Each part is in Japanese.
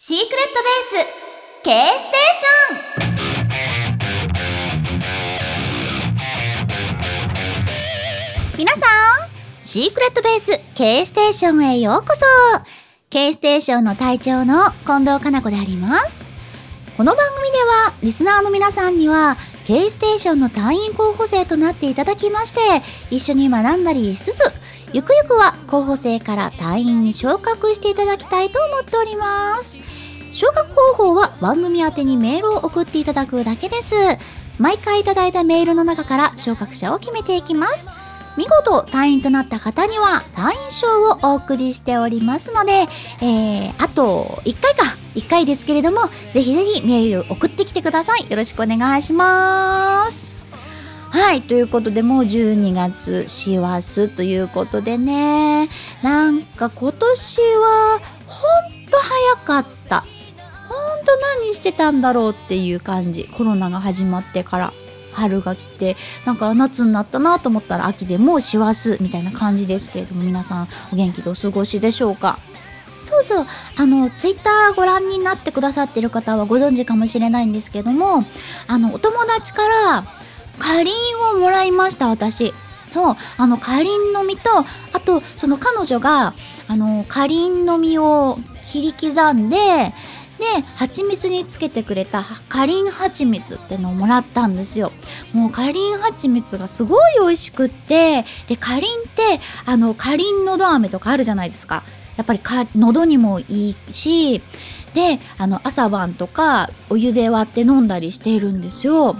シークレットベース K ステーション。皆さんシークレットベース K ステーションへようこそ。K ステーションの隊長の近藤かな子であります。この番組ではリスナーの皆さんには K ステーションの隊員候補生となっていただきまして一緒に学んだりしつつゆくゆくは候補生から隊員に昇格していただきたいと思っております。昇格方法は番組宛にメールを送っていただくだけです。毎回いただいたメールの中から昇格者を決めていきます。見事隊員となった方には隊員証をお送りしておりますので、えー、あと1回か。1回ですけれどもぜひぜひメール送ってきてください。よろしくお願いします。はいということでもう12月師走ということでね。なんか今年はほんと早かった。んと何してたんだろうっていう感じ。コロナが始まってから。春が来てなんか夏になったなと思ったら秋でもう師走みたいな感じですけれども皆さんお元気でお過ごしでしょうか？そうそう。あのツイッターご覧になってくださってる方はご存知かもしれないんですけどもあのお友達からかりんをもらいました私。そう。あのかりんの実とあとその彼女があのかりんの実を切り刻んでで蜂蜜につけてくれたかりん蜂蜜ってのをもらったんですよ。もうかりん蜂蜜がすごい美味しくってでかりんってあのかりんのど飴とかあるじゃないですか。やっぱりか喉にもいいしであの朝晩とかお湯で割って飲んだりしているんですよ。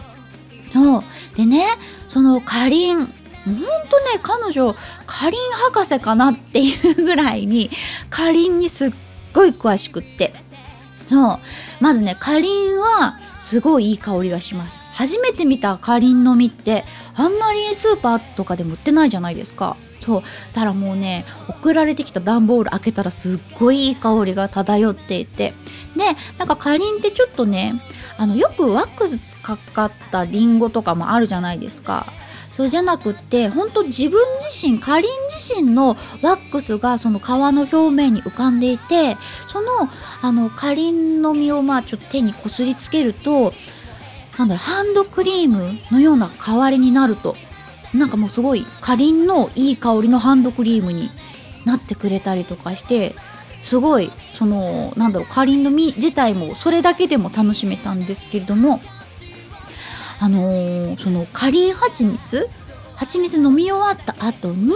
そう。でねそのかりんほんとね彼女かりん博士かなっていうぐらいにかりんにすっごい詳しくって。そう。まずねかりんはすごいいい香りがします。初めて見たかりんの実ってあんまりスーパーとかでも売ってないじゃないですか。そう。たらもうね送られてきた段ボール開けたらすっごいいい香りが漂っていて。でなんかかりんってちょっとねあのよくワックスかかったりんごとかもあるじゃないですか。そうじゃなくって本当自分自身かりん自身のワックスがその皮の表面に浮かんでいてそのあのかりんの実をまあちょっと手にこすりつけるとなんだろうハンドクリームのような代わりになると。なんかもうすごいかりんのいい香りのハンドクリームになってくれたりとかしてすごいそのなんだろうかりんの実自体もそれだけでも楽しめたんですけれどもあのー、そのかりん蜂蜜？蜂蜜飲み終わった後に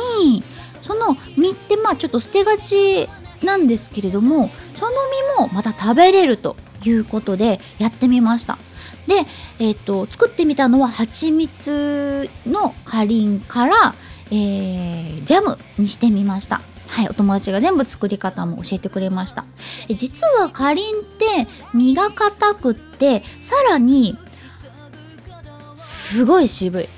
その実ってまあちょっと捨てがちなんですけれどもその実もまた食べれるということでやってみました。で、えーと、作ってみたのは蜂蜜のかりんから、えー、ジャムにしてみました。はい、お友達が全部作り方も教えてくれました。実はかりんって身が硬くってさらにすごい渋い。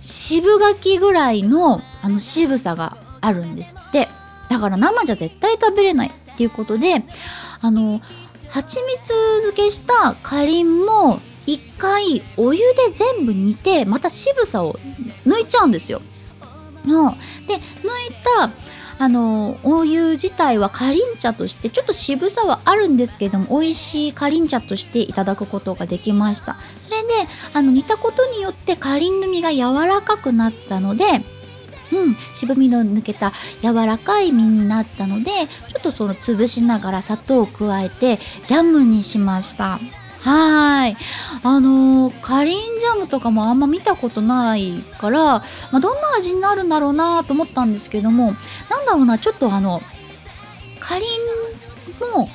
渋柿ぐらいのあの渋さがあるんですって。だから生じゃ絶対食べれないっていうことであの蜂蜜漬けしたかりんも一回お湯で全部煮てまた渋さを抜いちゃうんですよ。ので抜いたあのお湯自体はかりん茶としてちょっと渋さはあるんですけども美味しいかりん茶としていただくことができました。それであの煮たことによってかりんの実が柔らかくなったのでうん、渋みの抜けた柔らかい実になったのでちょっとその潰しながら砂糖を加えてジャムにしました。はい。あのー、かりんジャムとかもあんま見たことないから、まあ、どんな味になるんだろうなと思ったんですけどもなんだろうなちょっとあのかりんも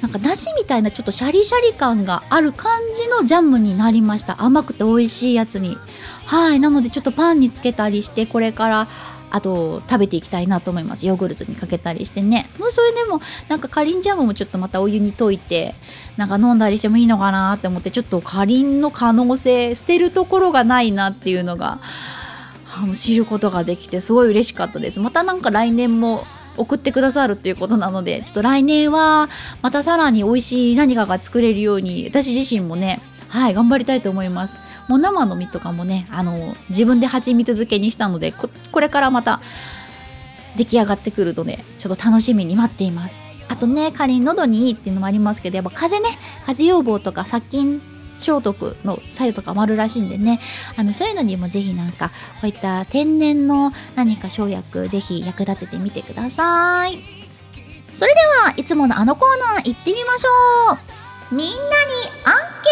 なんか梨みたいなちょっとシャリシャリ感がある感じのジャムになりました。甘くて美味しいやつに。はい。なのでちょっとパンにつけたりしてこれからあと食べていきたいなと思います。ヨーグルトにかけたりしてね。もうそれでもなんかかりんジャムもちょっとまたお湯に溶いてなんか飲んだりしてもいいのかなって思ってちょっとかりんの可能性捨てるところがないなっていうのが知ることができてすごい嬉しかったです。またなんか来年も送ってくださるということなのでちょっと来年はまたさらに美味しい何かが作れるように私自身もねはい頑張りたいと思います。もう生の実とかもねあの自分で蜂蜜漬けにしたのでこれからまた出来上がってくるのでちょっと楽しみに待っています。あとね仮に喉にいいっていうのもありますけどやっぱ風邪ね風邪予防とか殺菌消毒の作用とかもあるらしいんでね。あのそういうのにもぜひなんかこういった天然の何か生薬ぜひ役立ててみてください。それではいつものあのコーナー行ってみましょう。みんなにアンケ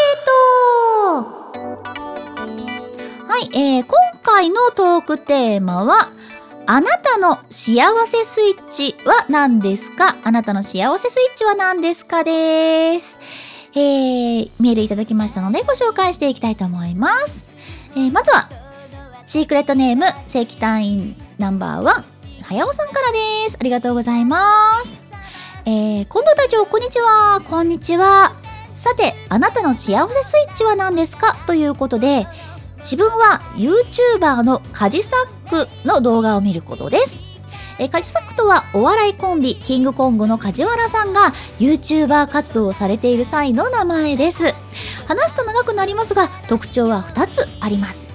ート。はい、えー、今回のトークテーマはあなたの幸せスイッチは何ですか？あなたの幸せスイッチは何ですかです。えー、メールいただきましたのでご紹介していきたいと思います。えー、まずは、シークレットネーム正規隊員ナンバーワン、はやおさんからです。ありがとうございます。えー、近藤隊長、こんにちは。こんにちは。さて、あなたの幸せスイッチは何ですか？ということで、自分は YouTuber のカジサックの動画を見ることです。えカジサックとはお笑いコンビキングコングの梶原さんが YouTuber 活動をされている際の名前です。話すと長くなりますが特徴は2つあります。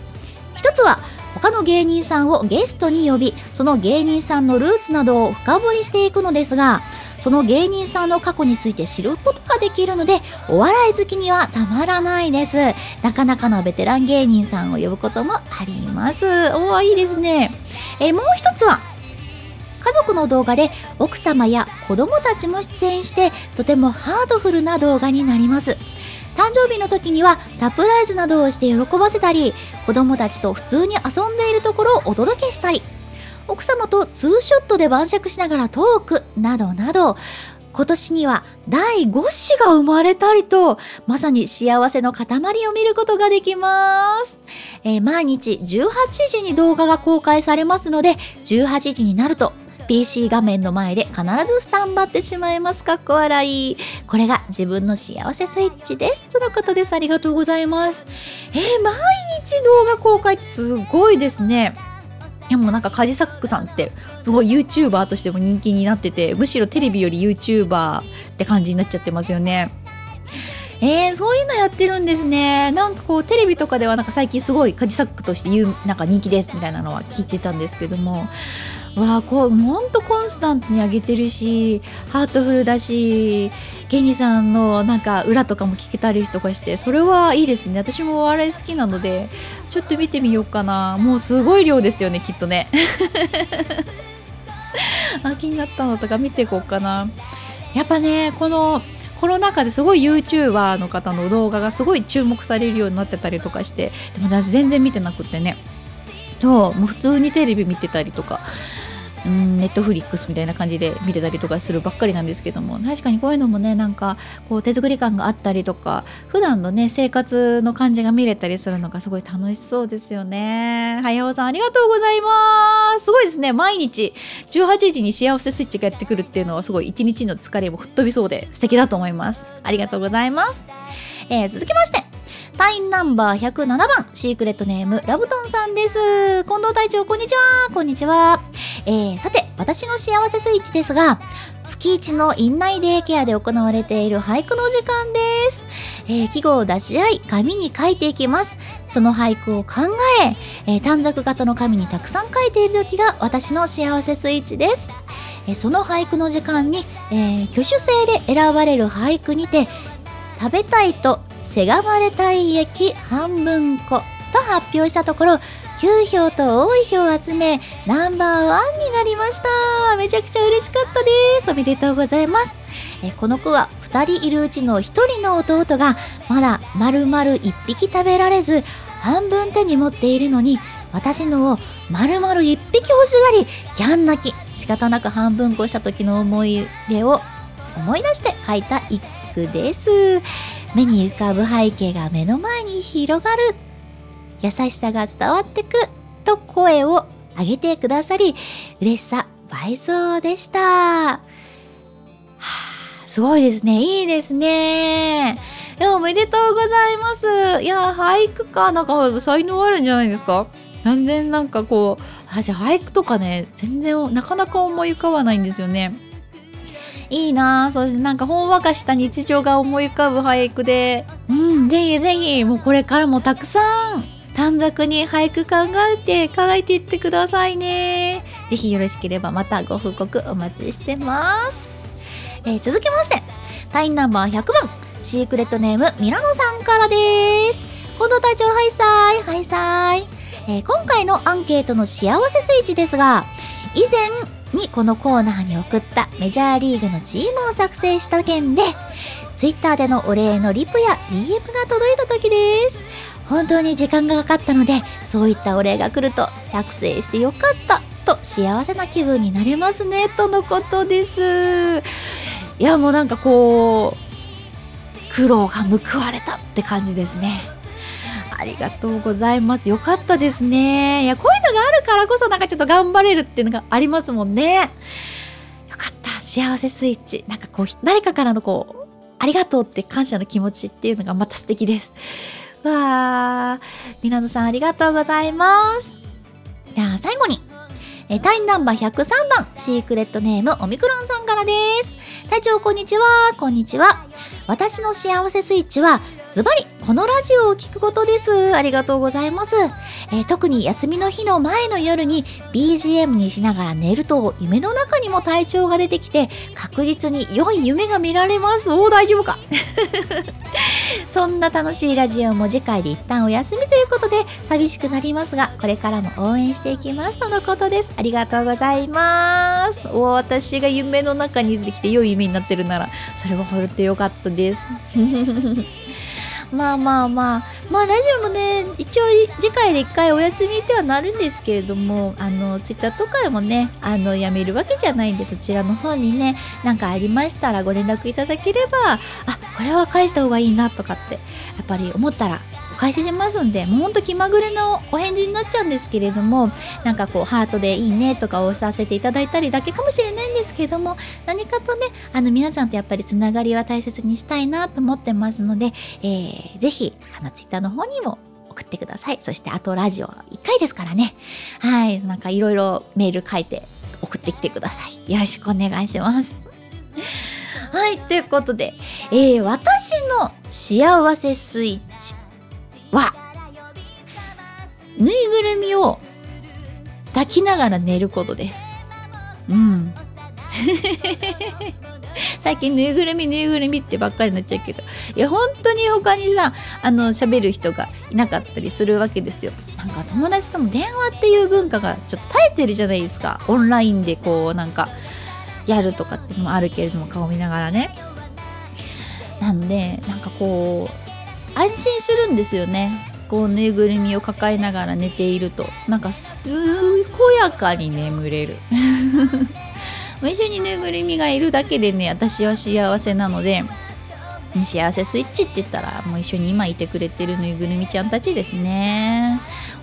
1つは他の芸人さんをゲストに呼びその芸人さんのルーツなどを深掘りしていくのですがその芸人さんの過去について知ることができるのでお笑い好きにはたまらないです。なかなかのベテラン芸人さんを呼ぶこともあります。おおいいですね。えもう一つは家族の動画で奥様や子供たちも出演してとてもハードフルな動画になります。誕生日の時にはサプライズなどをして喜ばせたり子供たちと普通に遊んでいるところをお届けしたり奥様とツーショットで晩酌しながらトークなどなど今年には第5子が生まれたりとまさに幸せの塊を見ることができます、えー、毎日18時に動画が公開されますので18時になると PC 画面の前で必ずスタンバってしまいます。かっこ笑い。これが自分の幸せスイッチです。とのことです。ありがとうございます。えー、毎日動画公開ってすごいですね。でもなんかカジサックさんってすごい YouTuber としても人気になっててむしろテレビより YouTuber って感じになっちゃってますよね。えー、そういうのやってるんですね。なんかこうテレビとかではなんか最近すごいカジサックとして言うなんか人気ですみたいなのは聞いてたんですけどもわあこうほんとコンスタントに上げてるしハートフルだし芸人さんのなんか裏とかも聞けたりとかしてそれはいいですね。私もお笑い好きなのでちょっと見てみようかな。もうすごい量ですよねきっとね。あ気になったのとか見ていこうかな。やっぱねこのコロナ禍ですごい YouTuber の方の動画がすごい注目されるようになってたりとかしてでも全然見てなくてね。そうもう普通にテレビ見てたりとか。ネットフリックスみたいな感じで見てたりとかするばっかりなんですけども。確かにこういうのもねなんかこう手作り感があったりとか普段のね生活の感じが見れたりするのがすごい楽しそうですよね。はやおさんありがとうございます。すごいですね。毎日18時に幸せスイッチがやってくるっていうのはすごい一日の疲れも吹っ飛びそうで素敵だと思います。ありがとうございます、えー、続きまして隊員ナンバー107番、シークレットネーム、ラブトンさんです。近藤隊長、こんにちは。こんにちは。えー、さて、私の幸せスイッチですが、月一の院内デイケアで行われている俳句の時間です。えー、季語を出し合い、紙に書いていきます。その俳句を考ええー、短冊型の紙にたくさん書いている時が私の幸せスイッチです。えその俳句の時間に、え挙手制で選ばれる俳句にて、食べたいとせがまれたい駅半分個と発表したところ9票と多い票を集めナンバーワンになりました。めちゃくちゃ嬉しかったです。おめでとうございます。えこの句は2人いるうちの1人の弟がまだ丸々1匹食べられず半分手に持っているのに私のを丸々1匹欲しがりギャン泣き。仕方なく半分こした時の思い出を思い出して書いた一句です。目に浮かぶ背景が目の前に広がる。優しさが伝わってくると声を上げてくださり嬉しさ倍増でした、はあ、すごいですね。いいですね。おめでとうございます。いや俳句か。なんか才能あるんじゃないですか。全然なんかこう私俳句とかね全然なかなか思い浮かばないんですよね。いいな。そしてなんかほんわかした日常が思い浮かぶ俳句で。うんぜひぜひ。もうこれからもたくさん短冊に俳句考えて書いていってくださいね。ぜひよろしければまたご報告お待ちしてます。えー、続きまして。サインナンバー100番シークレットネームミラノさんからです。近藤隊長ハイサイ。ハイサイ、えー、今回のアンケートの幸せスイッチですが以前にこのコーナーに送ったメジャーリーグのチームを作成した件で Twitter でのお礼のリプや DM が届いた時です。本当に時間がかかったのでそういったお礼が来ると作成してよかったと幸せな気分になれますねとのことです。いやもうなんかこう苦労が報われたって感じですね。ありがとうございます。よかったですね。いやこういうのがあるからこそなんかちょっと頑張れるっていうのがありますもんね。よかった。幸せスイッチ。なんかこう誰かからのこうありがとうって感謝の気持ちっていうのがまた素敵です。わー。皆野さんありがとうございます。じゃあ最後にえタイナンバー103番、シークレットネームオミクロンさんからです。隊長、こんにちは。こんにちは。私の幸せスイッチは、ズバリ、このラジオを聴くことです。ありがとうございます。えー、特に休みの日の前の夜に BGM にしながら寝ると夢の中にも対象が出てきて確実に良い夢が見られます。おー、大丈夫か？そんな楽しいラジオも次回で一旦お休みということで寂しくなりますがこれからも応援していきますとのことです。ありがとうございます。お私が夢の中に出てきて良い夢になってるならそれはほれてよかったです。まあまあまあまあラジオもね一応次回で1回お休みってはなるんですけれどもあのツイッターとかでもねあのやめるわけじゃないんでそちらの方にね何かありましたらご連絡いただければあこれは返した方がいいなとかってやっぱり思ったら返ししますんでもうほんと気まぐれのお返事になっちゃうんですけれどもなんかこうハートでいいねとか押させていただいたりだけかもしれないんですけれども何かとねあの皆さんとやっぱりつながりは大切にしたいなと思ってますので、えー、ぜひあのツイッターの方にも送ってください。そしてあとラジオ1回ですからね。はい。なんかいろいろメール書いて送ってきてください。よろしくお願いします。はい、ということで、えー、私の幸せスイッチ。はぬいぐるみを抱きながら寝ることです。うん。最近ぬいぐるみぬいぐるみってばっかりになっちゃうけどいや本当に他にさあの喋る人がいなかったりするわけですよなんか友達とも電話っていう文化がちょっと耐えてるじゃないですかオンラインでこうなんかやるとかってのもあるけれども顔見ながらねなんでなんかこう安心するんですよね。こうぬいぐるみを抱えながら寝ていると。なんか健やかに眠れる。一緒にぬいぐるみがいるだけでね私は幸せなので幸せスイッチって言ったらもう一緒に今いてくれてるぬいぐるみちゃんたちですね。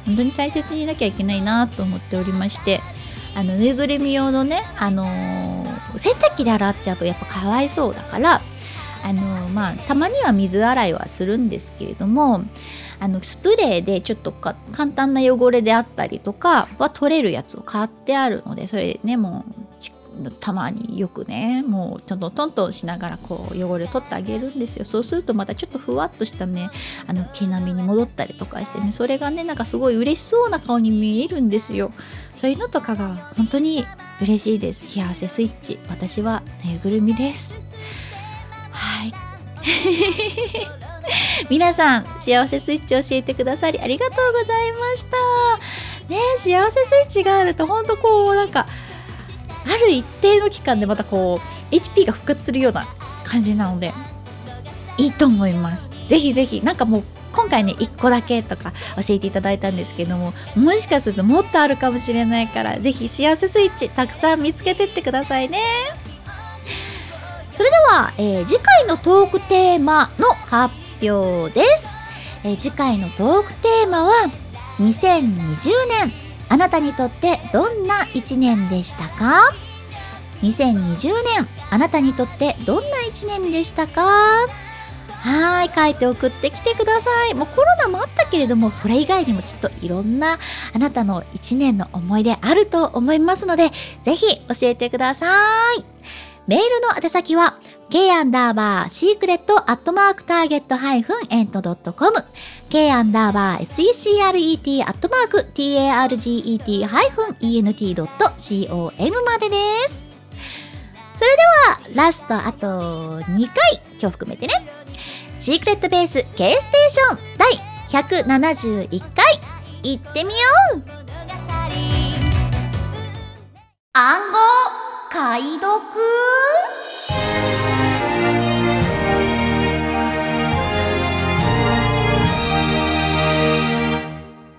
本当に大切にいなきゃいけないなと思っておりましてあのぬいぐるみ用のね、あのー、洗濯機で洗っちゃうとやっぱかわいそうだからあのまあたまには水洗いはするんですけれどもあのスプレーでちょっと簡単な汚れであったりとかは取れるやつを買ってあるのでそれねもうたまによくねもうちょっとトントンしながらこう汚れ取ってあげるんですよ。そうするとまたちょっとふわっとしたねあの毛並みに戻ったりとかしてねそれがねなんかすごい嬉しそうな顔に見えるんですよ。そういうのとかが本当に嬉しいです。幸せスイッチ。私はぬいぐるみです。はい。皆さん幸せスイッチ教えてくださりありがとうございました。ね幸せスイッチがあるとほんとこうなんかある一定の期間でまたこう HP が復活するような感じなのでいいと思います。ぜひぜひなんかもう今回ね1個だけとか教えていただいたんですけどももしかするともっとあるかもしれないからぜひ幸せスイッチたくさん見つけてってくださいね。では、えー、次回のトークテーマの発表です、えー、次回のトークテーマは2020年あなたにとってどんな1年でしたか？2020年あなたにとってどんな1年でしたか？はい書いて送ってきてください。もうコロナもあったけれどもそれ以外にもきっといろんなあなたの1年の思い出あると思いますのでぜひ教えてください。メールの宛先は k アンダーバーシークレットアットマークターゲットハイフンエントドットコム k アンダーバー secret アットマーク target ハイフン ent ドット com までです。そ、それではラストあと2回今日含めてねシークレットベース K ステーション第171回行ってみよう暗号解読？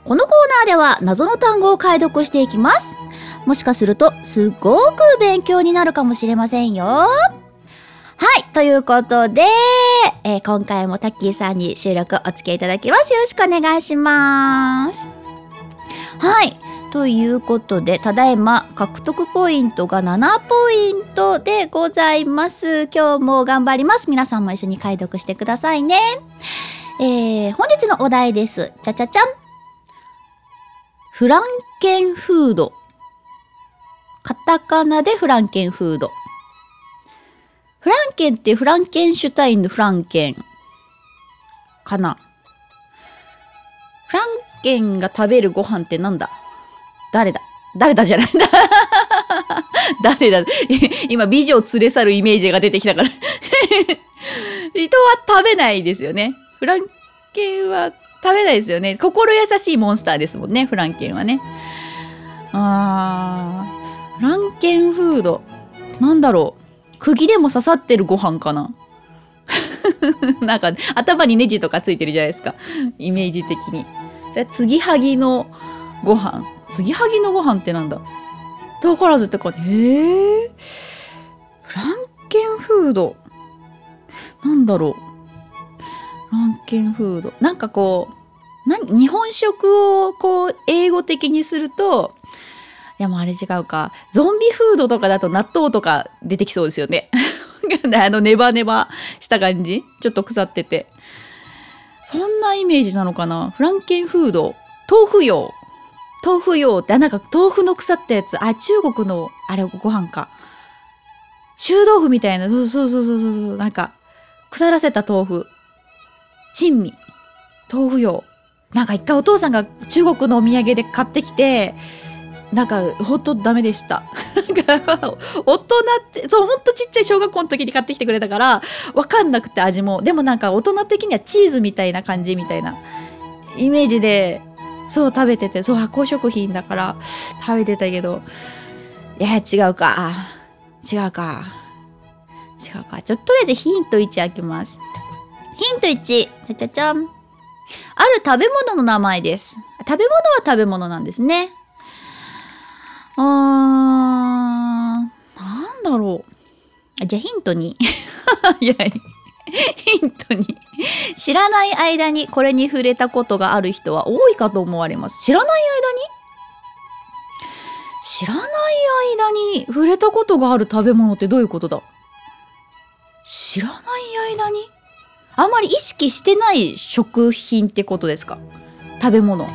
このコーナーでは謎の単語を解読していきますもしかするとすごく勉強になるかもしれませんよはい。ということで、えー、今回もタッキーさんに収録お付き合いいただきます。よろしくお願いします。はい。ということで、ただいま獲得ポイントが7ポイントでございます。今日も頑張ります。皆さんも一緒に解読してくださいね。えー、本日のお題です。ちゃちゃちゃん。フランケンフード。カタカナでフランケンフード。フランケンってフランケンシュタインのフランケンかな？フランケンが食べるご飯ってなんだ？誰だ？誰だじゃないんだ 誰だ？今美女を連れ去るイメージが出てきたから 人は食べないですよね。フランケンは食べないですよね。心優しいモンスターですもんね、フランケンはね。あー、フランケンフード。なんだろう。釘でも刺さってるご飯かな なんか頭にネジとかついてるじゃないですかイメージ的にそれ継ぎはぎのご飯継ぎはぎのご飯ってなんだ？遠からずってかへえフランケンフードなんだろうフランケンフードなんかこうな日本食をこう英語的にするといやもうあれ違うか。ゾンビフードとかだと納豆とか出てきそうですよね。あのネバネバした感じちょっと腐ってて。そんなイメージなのかなフランケンフード。豆腐用。豆腐用って、なんか豆腐の腐ったやつ。あ、中国の、あれご飯か。臭豆腐みたいな。そうそうそうそうそう。なんか、腐らせた豆腐。珍味。豆腐用。なんか一回お父さんが中国のお土産で買ってきて、なんかほんとダメでした大人ってそうほんとちっちゃい小学校の時に買ってきてくれたから分かんなくて味もでもなんか大人的にはチーズみたいな感じみたいなイメージでそう食べててそう発酵食品だから食べてたけどいや違うか。違うか。違うか。ちょっととりあえずヒント1開きます。ヒント1ち。ゃちゃちゃんある食べ物の名前です。食べ物は食べ物なんですね。あー、なんだろう。じゃあヒントに。いや、ヒントに。知らない間にこれに触れたことがある人は多いかと思われます。知らない間に？知らない間に触れたことがある食べ物ってどういうことだ？知らない間に？あんまり意識してない食品ってことですか？食べ物。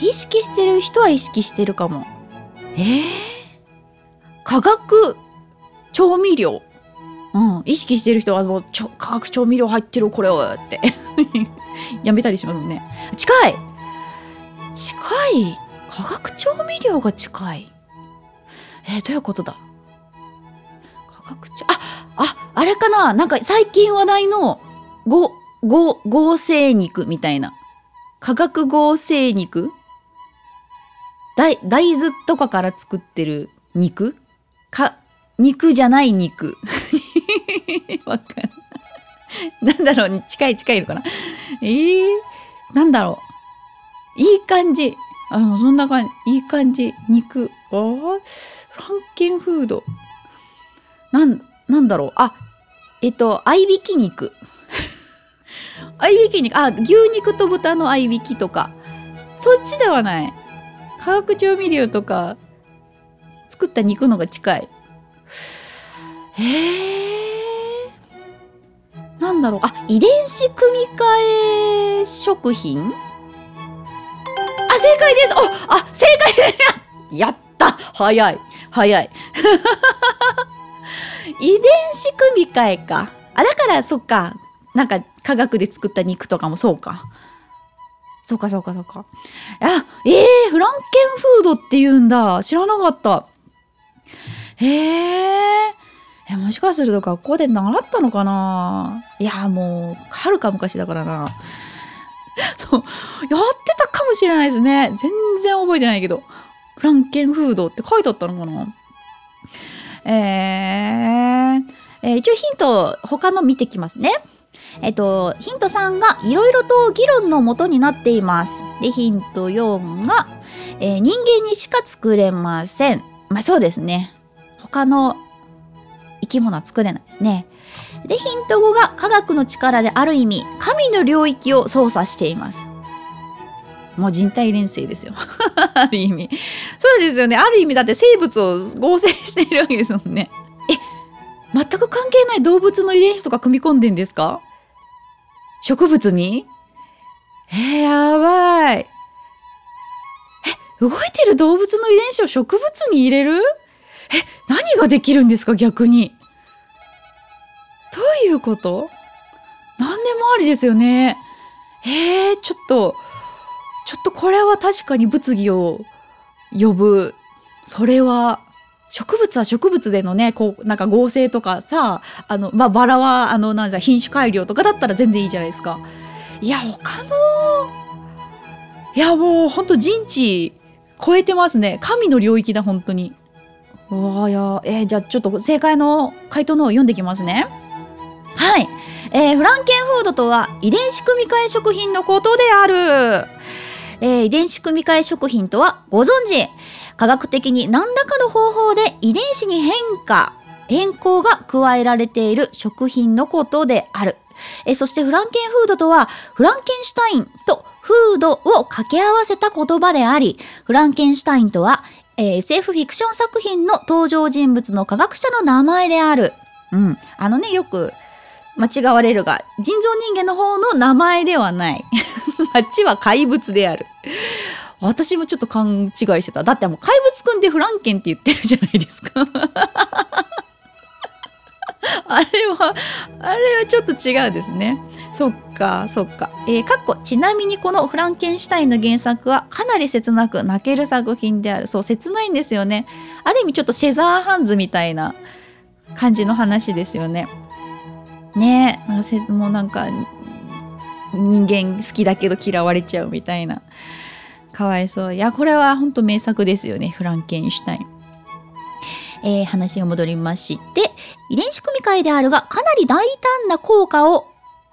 意識してる人は意識してるかも。えー、化学調味料。うん、意識してる人はもうちょ化学調味料入ってるこれをって。やめたりしますもんね。近い。近い。化学調味料が近い。えー、どういうことだ？化学調あああれかな？なんか最近話題のごご合成肉みたいな。化学合成肉？大大豆とかから作ってる肉？か肉じゃない肉。わかんない。なんだろう近い近いのかな？えー、なんだろういい感じ。あの、そんな感じ。いい感じ。肉。あフランケンフード。なん、なんだろう。あ、えっと、合いびき肉。合いびき肉。あ、牛肉と豚の合いびきとか。そっちではない。化学調味料とか作った肉のが近いへえなんだろう。あ遺伝子組み換え食品？あ正解です。おあ正解。やった。早い。早い。遺伝子組み換えか。あだからそっか。なんか科学で作った肉とかもそうか。そうかそうかそうか。あ、えー、フランケンフードって言うんだ。知らなかった。へえ。え、もしかすると学校で習ったのかな？いや、もう、はるか昔だからな。そう、やってたかもしれないですね。全然覚えてないけど。フランケンフードって書いてあったのかな？えー、えー、一応ヒント、他の見てきますね。えっと、ヒント3がいろいろと議論のもとになっています。で、ヒント4が、えー、人間にしか作れません。まあそうですね。他のき物は作れないですね。で、ヒント5が科学の力である意味、神の領域を操作しています。もう人体連生ですよ。ある意味。そうですよね。ある意味だって生物を合成しているわけですもんね。え、全く関係ない動物の遺伝子とか組み込んでんですか？植物に？えー、やばい。え、動いてる動物の遺伝子を植物に入れる？え、何ができるんですか逆に？どういうこと？何でもありですよね。えー、ちょっと、ちょっとこれは確かに物議を呼ぶ。それは、植物は植物でのね、こう、なんか合成とかさ、あの、まあ、バラは、あの、なんだ、品種改良とかだったら全然いいじゃないですか。いや、他の、いや、もう、ほんと人知超えてますね。神の領域だ、本当に。うわいや、えー、じゃあちょっと正解の回答の方読んできますね。はい。えー、フランケンフードとは遺伝子組み換え食品のことである。えー、遺伝子組み換え食品とはご存知科学的に何らかの方法で遺伝子に変化、変更が加えられている食品のことである。え、そしてフランケンフードとはフランケンシュタインとフードを掛け合わせた言葉であり、フランケンシュタインとは、え、SF フィクション作品の登場人物の科学者の名前である。うん。あのね、よく間違われるが、人造人間の方の名前ではない。あっちは怪物である。私もちょっと勘違いしてた。だってもう怪物くんでフランケンって言ってるじゃないですか。あれは、あれはちょっと違うですね。そっか、そっか。えー、かっこ、ちなみにこのフランケンシュタインの原作はかなり切なく泣ける作品である。そう、切ないんですよね。ある意味ちょっとシェザーハンズみたいな感じの話ですよね。ねなんかせもうなんか人間好きだけど嫌われちゃうみたいな。かわいそう。いやこれは本当名作ですよね。フランケンシュタイン。えー、話を戻りまして遺伝子組み換えであるがかなり大胆な効果を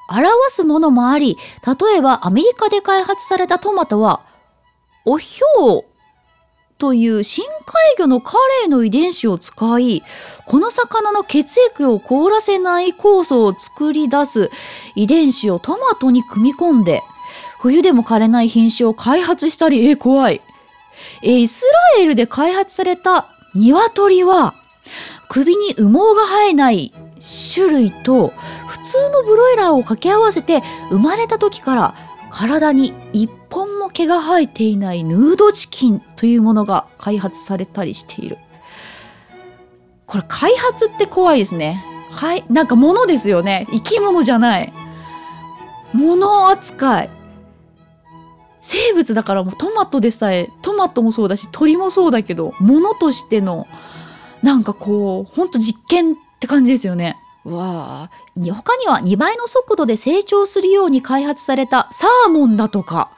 表すものもあり例えばアメリカで開発されたトマトはおひょうという深海魚のカレイの遺伝子を使い、この魚の血液を凍らせない酵素を作り出す遺伝子をトマトに組み込んで、冬でも枯れない品種を開発したり、えー、怖い。え、イスラエルで開発された鶏は、首に羽毛が生えない種類と普通のブロイラーを掛け合わせて生まれた時から体に一本も毛が生えていないヌードチキンというものが開発されたりしている。これ開発って怖いですね。はい、なんか物ですよね。生き物じゃない。物扱い。生物だからもうトマトでさえ、トマトもそうだし、鳥もそうだけど、物としての、なんかこう、ほんと実験って感じですよね。わあ。他には2倍の速度で成長するように開発されたサーモンだとか。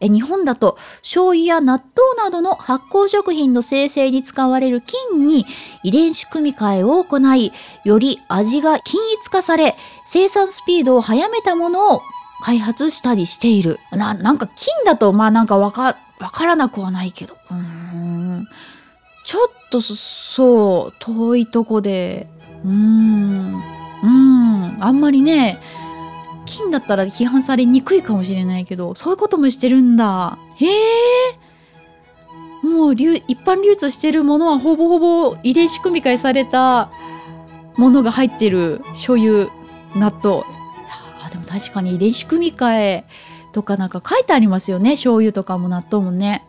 え日本だと醤油や納豆などの発酵食品の生成に使われる菌に遺伝子組み換えを行いより味が均一化され生産スピードを速めたものを開発したりしている。ななんか菌だとまあなんかわかからなくはないけど。うん。ちょっとそう遠いとこで。うん。うん。あんまりね金だったら批判されにくいかもしれないけどそういうこともしてるんだ。へえ。もう一般流通してるものはほぼほぼ遺伝子組み換えされたものが入ってる。醤油納豆。あでも確かに遺伝子組み換えとかなんか書いてありますよね。醤油とかも納豆もね。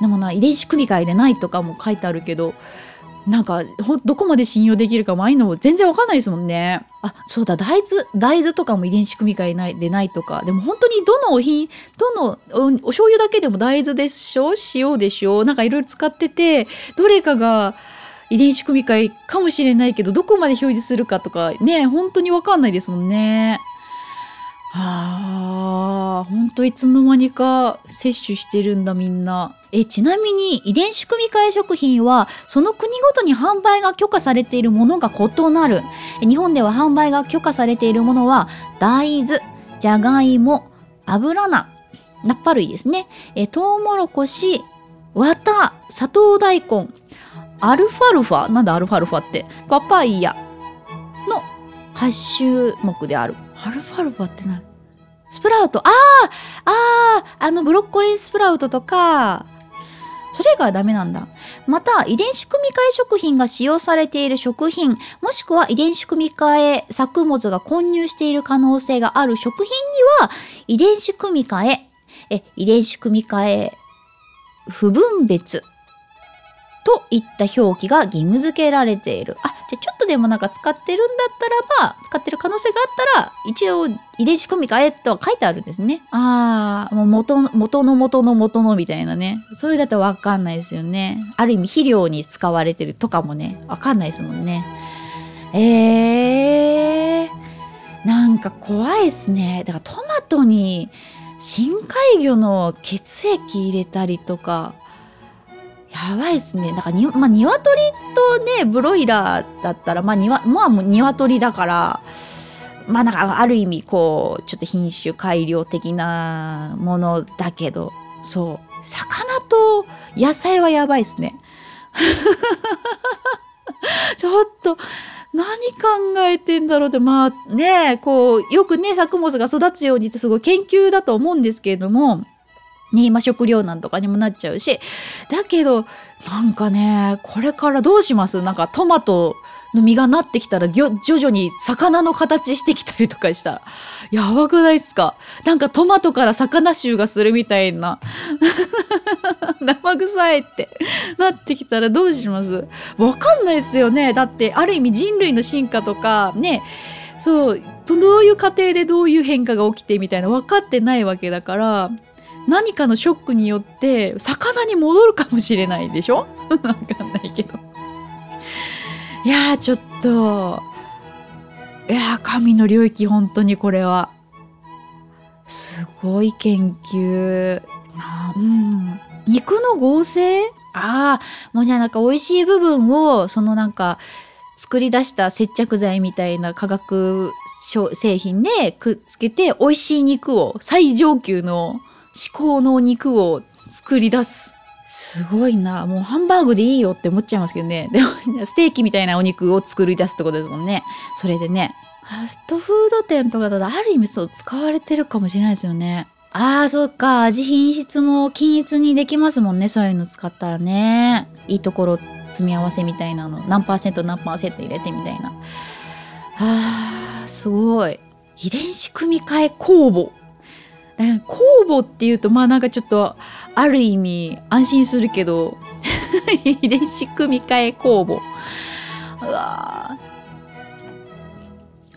でもな遺伝子組み換えでないとかも書いてあるけどなんかどこまで信用できるかもああいの全然わかんないですもんね。あそうだ大豆大豆とかも遺伝子組み換えないでないとかでも本当にどのお品どのお醤油だけでも大豆でしょ塩でしょなんかいろいろ使っててどれかが遺伝子組み換えかもしれないけどどこまで表示するかとかね本当に分かんないですもんね。あーほんといつの間にか摂取してるんだみんな。えちなみに遺伝子組み換え食品はその国ごとに販売が許可されているものが異なる。え日本では販売が許可されているものは大豆じゃがいも油菜ナッパ類ですね。えトウモロコシ綿砂糖大根アルファルファなんだアルファルファってパパイヤの8種目である。アルファルファって何？スプラウト。あーあーあのブロッコリースプラウトとかそれがダメなんだ。また、遺伝子組み換え食品が使用されている食品、もしくは遺伝子組み換え作物が混入している可能性がある食品には、遺伝子組み換え、え遺伝子組み換え不分別といった表記が義務付けられている。あ、じゃあちょっとでもなんか使ってるんだったらば、使ってる可能性があったら、一応遺伝子組み換えとは書いてあるんですね。あー、もう元の、元の元の元のみたいなね。それだとわかんないですよね。ある意味肥料に使われてるとかもね、わかんないですもんね。えー、なんか怖いですね。だからトマトに深海魚の血液入れたりとか、やばいですね。だからに、まあ、鶏とね、ブロイラーだったら、まあ、にわ、まあ、もう鶏だから、まあ、なんか、ある意味、こう、ちょっと品種改良的なものだけど、そう、魚と野菜はやばいですね。ちょっと、何考えてんだろうって、まあね、こう、よくね、作物が育つようにってすごい研究だと思うんですけれども、ね、今食糧難とかにもなっちゃうしだけどなんかねこれからどうします？なんかトマトの実がなってきたら徐々に魚の形してきたりとかした。らやばくないですか？なんかトマトから魚臭がするみたいな。生臭いって。なってきたらどうします？わかんないですよね。だってある意味人類の進化とかねそうどういう過程でどういう変化が起きてみたいな分かってないわけだから。何かのショックによって魚に戻るかもしれないでしょ？わかんないけど。いやーちょっといやー神の領域本当にこれはすごい研究。うん、肉の合成？ああもうじゃあなんか美味しい部分をそのなんか作り出した接着剤みたいな化学製品でくっつけて美味しい肉を最上級の至高の肉を作り出す。すごいな。もうハンバーグでいいよって思っちゃいますけどね。でも、ステーキみたいなお肉を作り出すってことですもんね。それでね。ファストフード店とかだとある意味そう使われてるかもしれないですよね。ああ、そっか。味品質も均一にできますもんね。そういうの使ったらね。いいところ積み合わせみたいなの。何パーセント何パーセント入れてみたいな。あー、すごい。遺伝子組み換え酵母。酵母っていうとまあなんかちょっとある意味安心するけど 遺伝子組み換え酵母うわ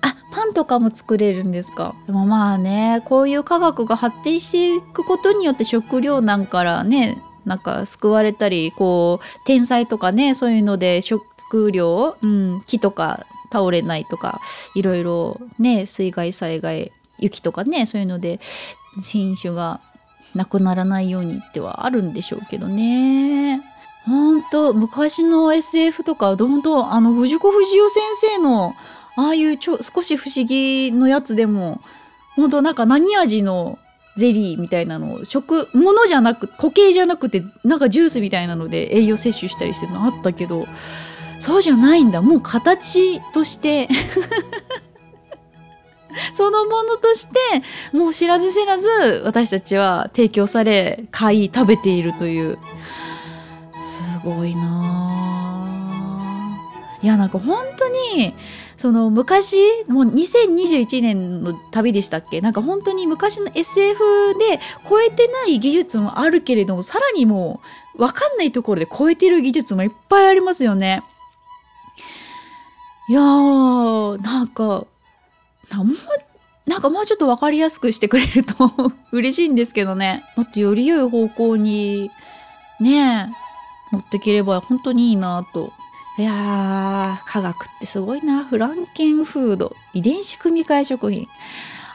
あパンとかも作れるんですか？でもまあねこういう科学が発展していくことによって食糧難からねなんか救われたりこう天災とかねそういうので食料、うん、木とか倒れないとかいろいろね水害災害雪とかねそういうので新種がなくならないようにってはあるんでしょうけどね。ほんと昔の SF とかどんどんあの藤子不二雄先生のああいうちょ少し不思議のやつでもほんとなんか何味のゼリーみたいなのを食物じゃなく固形じゃなくてなんかジュースみたいなので栄養摂取したりしてるのあったけどそうじゃないんだもう形としてそのものとしてもう知らず知らず私たちは提供され買い食べているという。すごいないやなんか本当にその昔もう2021年の旅でしたっけ？なんか本当に昔の SF で超えてない技術もあるけれどもさらにもう分かんないところで超えてる技術もいっぱいありますよね。いやーなんかなんかもうちょっと分かりやすくしてくれると嬉しいんですけどね。もっとより良い方向にね持ってければ本当にいいなと。いやー科学ってすごいな。フランケンフード遺伝子組み換え食品。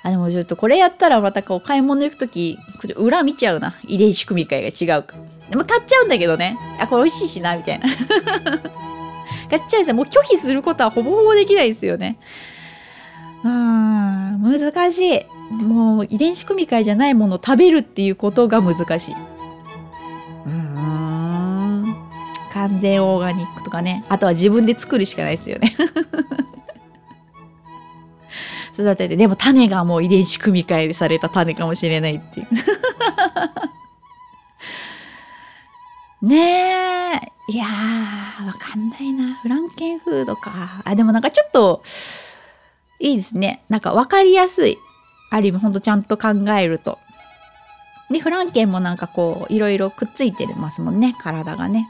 あでもちょっとこれやったらまたこう買い物行く時裏見ちゃうな。遺伝子組み換えが違うか。でも買っちゃうんだけどね。あこれ美味しいしなみたいな。買っちゃうんですよもう拒否することはほぼほぼできないですよね。うん。難しい。もう遺伝子組み換えじゃないものを食べるっていうことが難しい。うん完全オーガニックとかね。あとは自分で作るしかないですよね。育てて。でも種がもう遺伝子組み換えされた種かもしれないっていう。ねえ。いやーわかんないな。フランケンフードか。あでもなんかちょっといいですねなんかわかりやすいある意味ほんとちゃんと考えるとでフランケンもなんかこういろいろくっついてますもんね体がね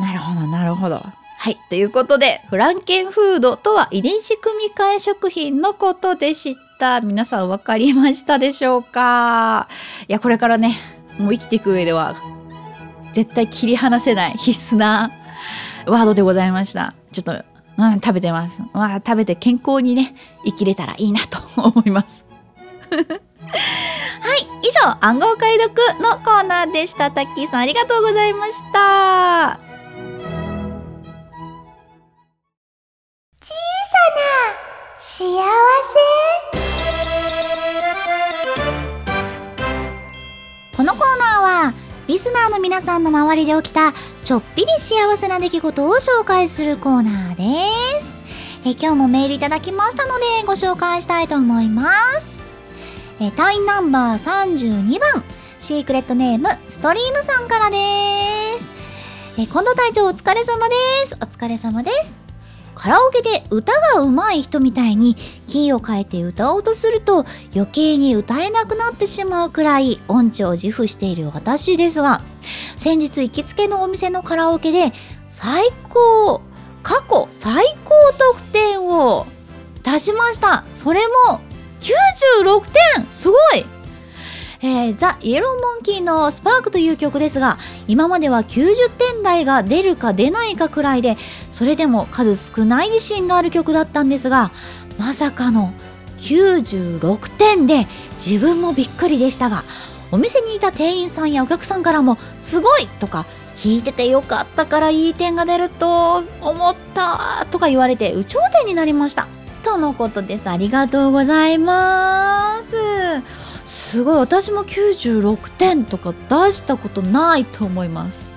なるほどなるほどはい。ということで、フランケンフードとは遺伝子組み換え食品のことでした。皆さん分かりましたでしょうか？いや、これからね、もう生きていく上では、絶対切り離せない必須なワードでございました。ちょっと、うん、食べてます。まあ、食べて健康にね、生きれたらいいなと思います。はい。以上、暗号解読のコーナーでした。タッキーさん、ありがとうございました。小さな幸せ？リスナーの皆さんの周りで起きたちょっぴり幸せな出来事を紹介するコーナーです。え今日もメールいただきましたのでご紹介したいと思います。えタイナンバー32番シークレットネームストリームさんからです。え近藤隊長お疲れ様です。お疲れ様です。カラオケで歌が上手い人みたいにキーを変えて歌おうとすると余計に歌えなくなってしまうくらい音痴を自負している私ですが先日行きつけのお店のカラオケで最高過去最高得点を出しました。それも96点すごい！えー、ザ・イエローモンキーのスパークという曲ですが今までは90点台が出るか出ないかくらいでそれでも数少ない自信がある曲だったんですがまさかの96点で自分もびっくりでしたがお店にいた店員さんやお客さんからも「すごい!」とか「聞いててよかったからいい点が出ると思った」とか言われて有頂天になりましたとのことですありがとうございますすごい。私も96点とか出したことないと思います。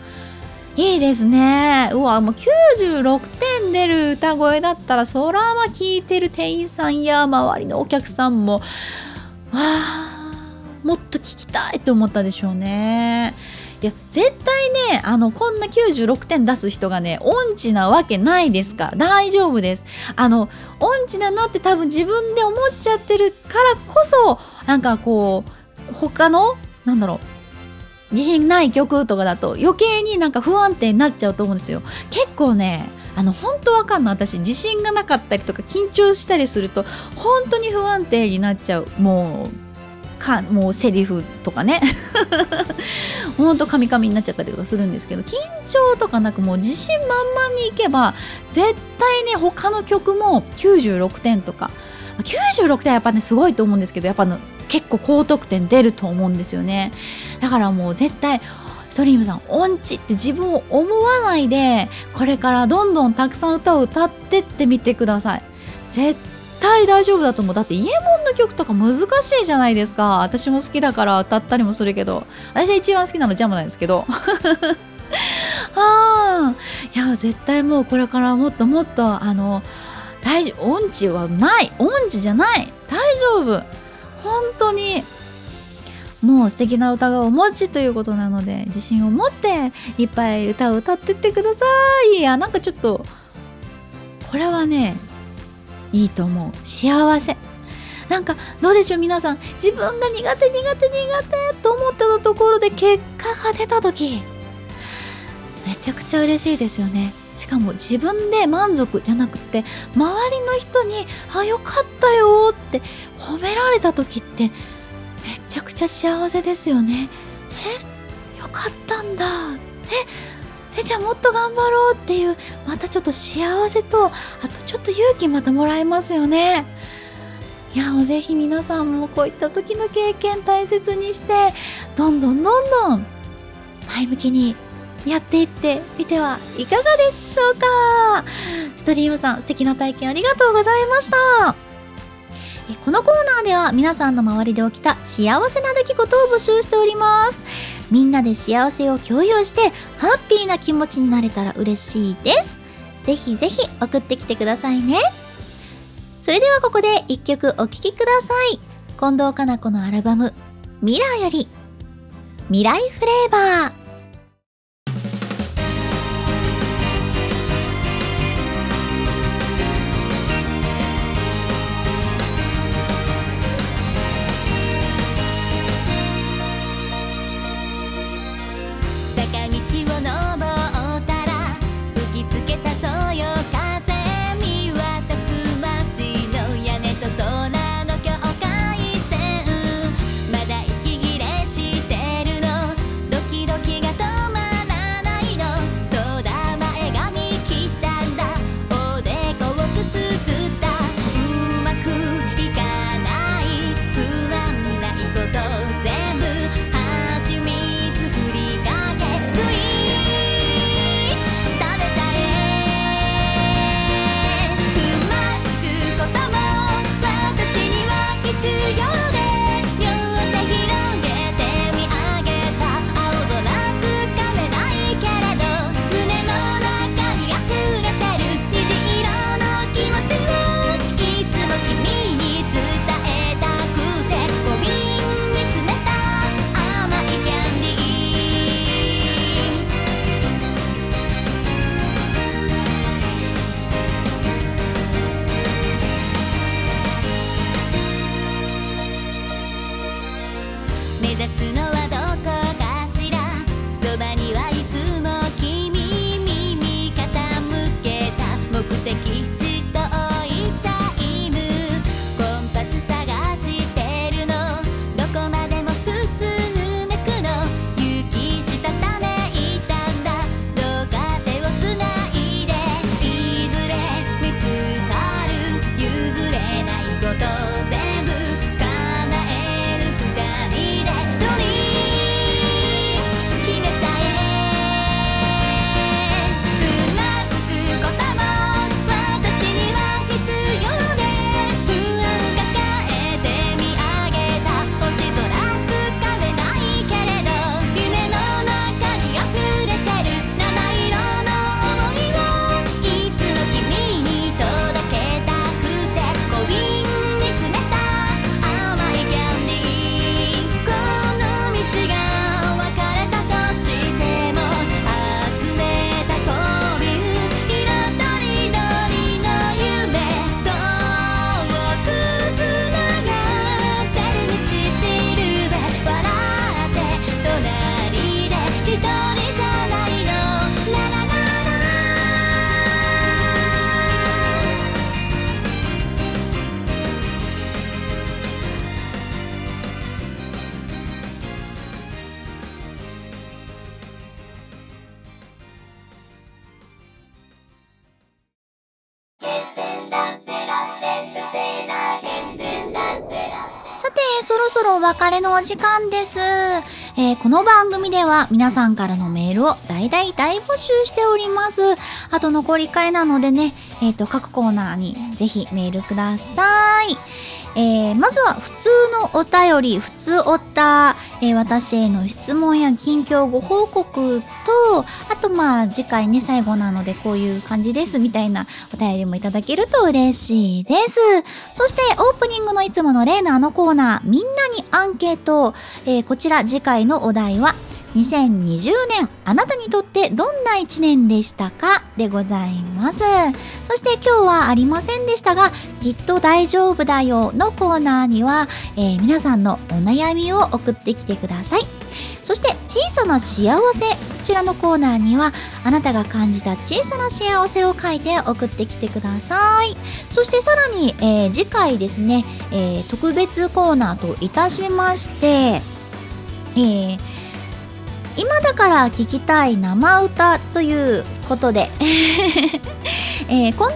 いいですね。うわもう96点出る歌声だったらそらま聞いてる店員さんや周りのお客さんもわあもっと聞きたいと思ったでしょうね。いや絶対ねあのこんな96点出す人がね音痴なわけないですか。ら大丈夫です。あの音痴だなって多分自分で思っちゃってるからこそなんかこう他のなんだろう自信ない曲とかだと余計になんか不安定になっちゃうと思うんですよ。結構ねあの本当わかんない。私自信がなかったりとか緊張したりすると本当に不安定になっちゃう。もうかもうセリフとかね。ほんとカミカミになっちゃったりとかするんですけど緊張とかなくもう自信満々にいけば絶対ね他の曲も96点とか96点はやっぱねすごいと思うんですけどやっぱ結構高得点出ると思うんですよね。だからもう絶対ストリームさん音痴って自分を思わないでこれからどんどんたくさん歌を歌ってってみてください。絶対大丈夫だと思う。だってイエモンの曲とか難しいじゃないですか。私も好きだから歌ったりもするけど。私は一番好きなのジャムなんですけど。ああいや絶対もうこれからもっともっとあの大音痴はない。音痴じゃない。大丈夫。本当に。もう素敵な歌がお持ちということなので自信を持っていっぱい歌を歌ってってください。いやなんかちょっとこれはねいいと思う。幸せ。なんかどうでしょう皆さん。自分が苦手苦手苦手と思ってたところで結果が出た時。めちゃくちゃ嬉しいですよね。しかも自分で満足じゃなくて周りの人に「あよかったよ」って褒められた時ってめちゃくちゃ幸せですよねえ？よかったんだえ？えじゃあもっと頑張ろうっていうまたちょっと幸せとあとちょっと勇気またもらえますよね。いやもうぜひ皆さんもこういった時の経験大切にしてどんどんどんどん前向きにやっていってみてはいかがでしょうか。ストリームさん素敵な体験ありがとうございました。このコーナーでは皆さんの周りで起きた幸せな出来事を募集しております。みんなで幸せを共有してハッピーな気持ちになれたら嬉しいです。ぜひぜひ送ってきてくださいね。それではここで一曲お聴きください。近藤かな子のアルバム「ミラーより未来フレーバー。別れのお時間です。えーこの番組では皆さんからのメールを大大大募集しております。あと残り回なのでね、えっ、と、各コーナーにぜひメールください。えーまずは普通のお便り、普通おった、えー私への質問や近況ご報告と、あとまあ次回ね、最後なのでこういう感じですみたいなお便りもいただけると嬉しいです。そしてオープニングのいつもの例のあのコーナー、みんなにアンケート、えーこちら次回のお題は、2020年あなたにとってどんな一年でしたかでございます。そして今日はありませんでしたが、きっと大丈夫だよのコーナーには、えー皆さんのお悩みを送ってきてください。そして小さな幸せこちらのコーナーにはあなたが感じた小さな幸せを書いて送ってきてくださいそしてさらに、えー次回ですね、えー特別コーナーといたしまして、えー今だから聴きたい生歌ということで、えー近藤が、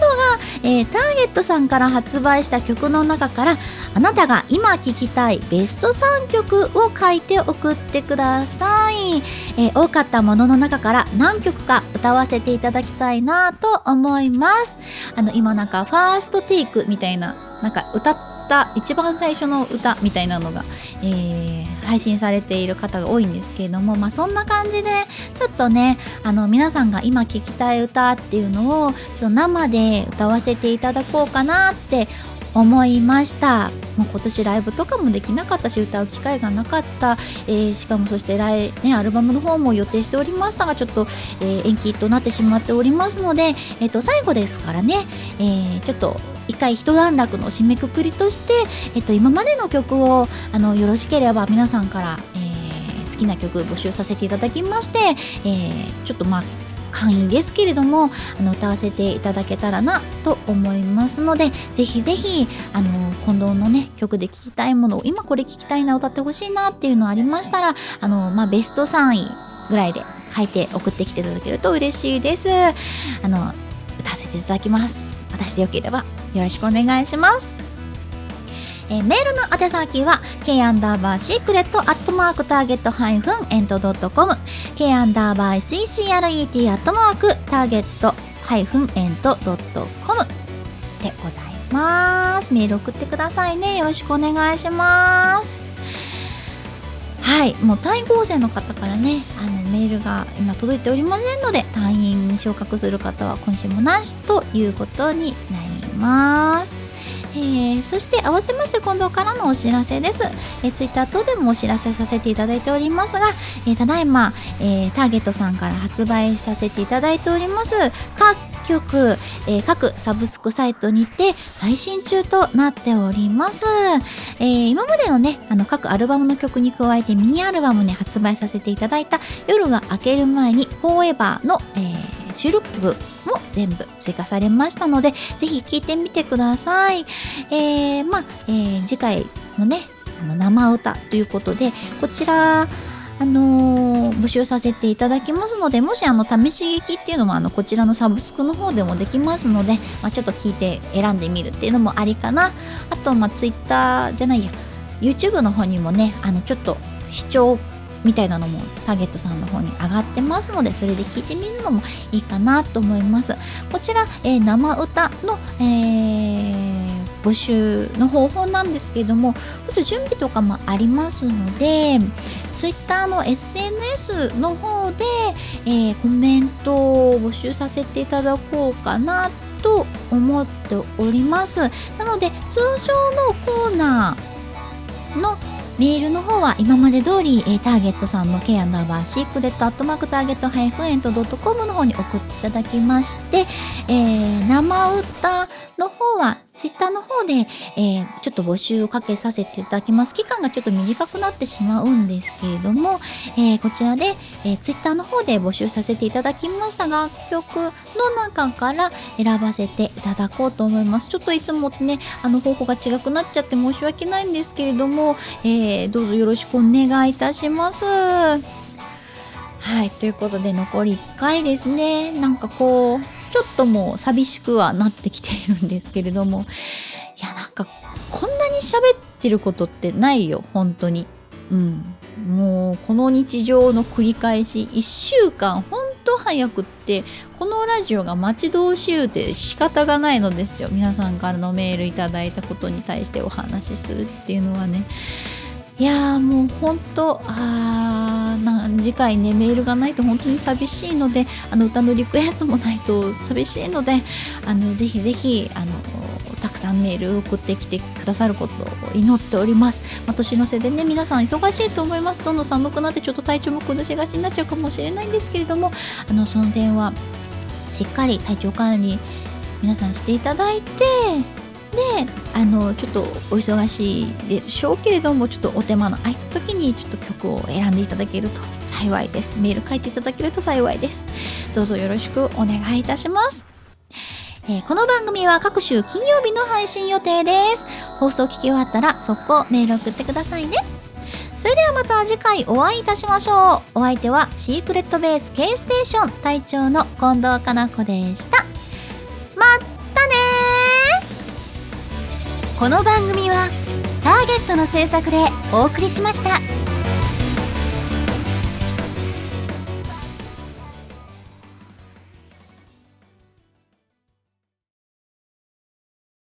えーターゲットさんから発売した曲の中からあなたが今聴きたいベスト3曲を書いて送ってください、えー多かったものの中から何曲か歌わせていただきたいなと思います。あの今なんかファーストテイクみたいななんか歌った一番最初の歌みたいなのが、えー配信されている方が多いんですけれども、まあ、そんな感じでちょっとねあの皆さんが今聴きたい歌っていうのをちょ生で歌わせていただこうかなって思いました。もう今年ライブとかもできなかったし歌う機会がなかった、えーしかもそして来、ね、アルバムの方も予定しておりましたがちょっと、えー延期となってしまっておりますので、えー、と最後ですからね、えーちょっと一回一段落の締めくくりとして、えっと今までの曲をあのよろしければ皆さんから、えー好きな曲募集させていただきまして、えーちょっとまあ簡易ですけれどもあの歌わせていただけたらなと思いますのでぜひぜひあの近藤のね曲で聴きたいものを今これ聴きたいな歌ってほしいなっていうのありましたらあの、まあ、ベスト3位ぐらいで書いて送ってきていただけると嬉しいです。あの歌わせていただきます。私でよければ。よろしくお願いします。えーメールの宛先は k アンダーバーシークレットアットマークターゲットハイフンエントドットコム k アンダーバー secret アットマークターゲットハイフンエントドットコムでございます。メール送ってくださいね。よろしくお願いします。はい。もう単位合成の方からねあのメールが今届いておりませんので単位に昇格する方は今週もなしということになります。えーそして合わせまして近藤からのお知らせです、えー、ツイッター等でもお知らせさせていただいておりますが、えーただいま、えーターゲットさんから発売させていただいております。各曲、えー各サブスクサイトにて配信中となっております、えー今までのねあの各アルバムの曲に加えてミニアルバムに発売させていただいた夜が明ける前に Forever の、えー収録部も全部追加されましたのでぜひ聴いてみてください。えーまあ、えー次回のねあの生歌ということでこちらあのー募集させていただきますのでもしあの試し聞きっていうのもあのこちらのサブスクの方でもできますので、まあ、ちょっと聞いて選んでみるっていうのもありかなあとまあ Twitter じゃないや YouTube の方にもねあのちょっと視聴みたいなのもターゲットさんの方に上がってますのでそれで聞いてみるのもいいかなと思います。こちら、えー生歌の、えー募集の方法なんですけどもちょっと準備とかもありますので Twitter の SNS の方で、えーコメントを募集させていただこうかなと思っております。なので通常のコーナーのメールの方は今まで通り、えーターゲットさんの k アンダーバーシークレットアットマークターゲットハイフンエントドットコムの方に送っていただきまして、えー生歌の方はツイッターの方で、えーちょっと募集をかけさせていただきます。期間がちょっと短くなってしまうんですけれども、えーこちらで、えー、ツイッターの方で募集させていただきました楽曲の中から選ばせていただこうと思います。ちょっといつもとねあの方法が違くなっちゃって申し訳ないんですけれども、えーどうぞよろしくお願いいたします。はいということで残り1回ですね。なんかこうちょっともう寂しくはなってきているんですけれども。いやなんかこんなに喋ってることってないよ本当に。うん。もうこの日常の繰り返し1週間ほんと早くってこのラジオが待ち遠しゅうて仕方がないのですよ。皆さんからのメールいただいたことに対してお話しするっていうのはね。いやーもう本当あーな次回ねメールがないと本当に寂しいのであの歌のリクエストもないと寂しいのであのぜひぜひあのたくさんメール送ってきてくださることを祈っております、まあ、年の瀬でね皆さん忙しいと思います。どんどん寒くなってちょっと体調も崩しがちになっちゃうかもしれないんですけれどもあのその点はしっかり体調管理皆さんしていただいてあのちょっとお忙しいでしょうけれどもちょっとお手間の空いた時にちょっと曲を選んでいただけると幸いです。メール書いていただけると幸いです。どうぞよろしくお願いいたしますえー、この番組は各週金曜日の配信予定です。放送聞き終わったら速攻メール送ってくださいね。それではまた次回お会いいたしましょう。お相手はシークレットベース K ステーション隊長の近藤かな子でしたまた。この番組はターゲットの制作でお送りしました。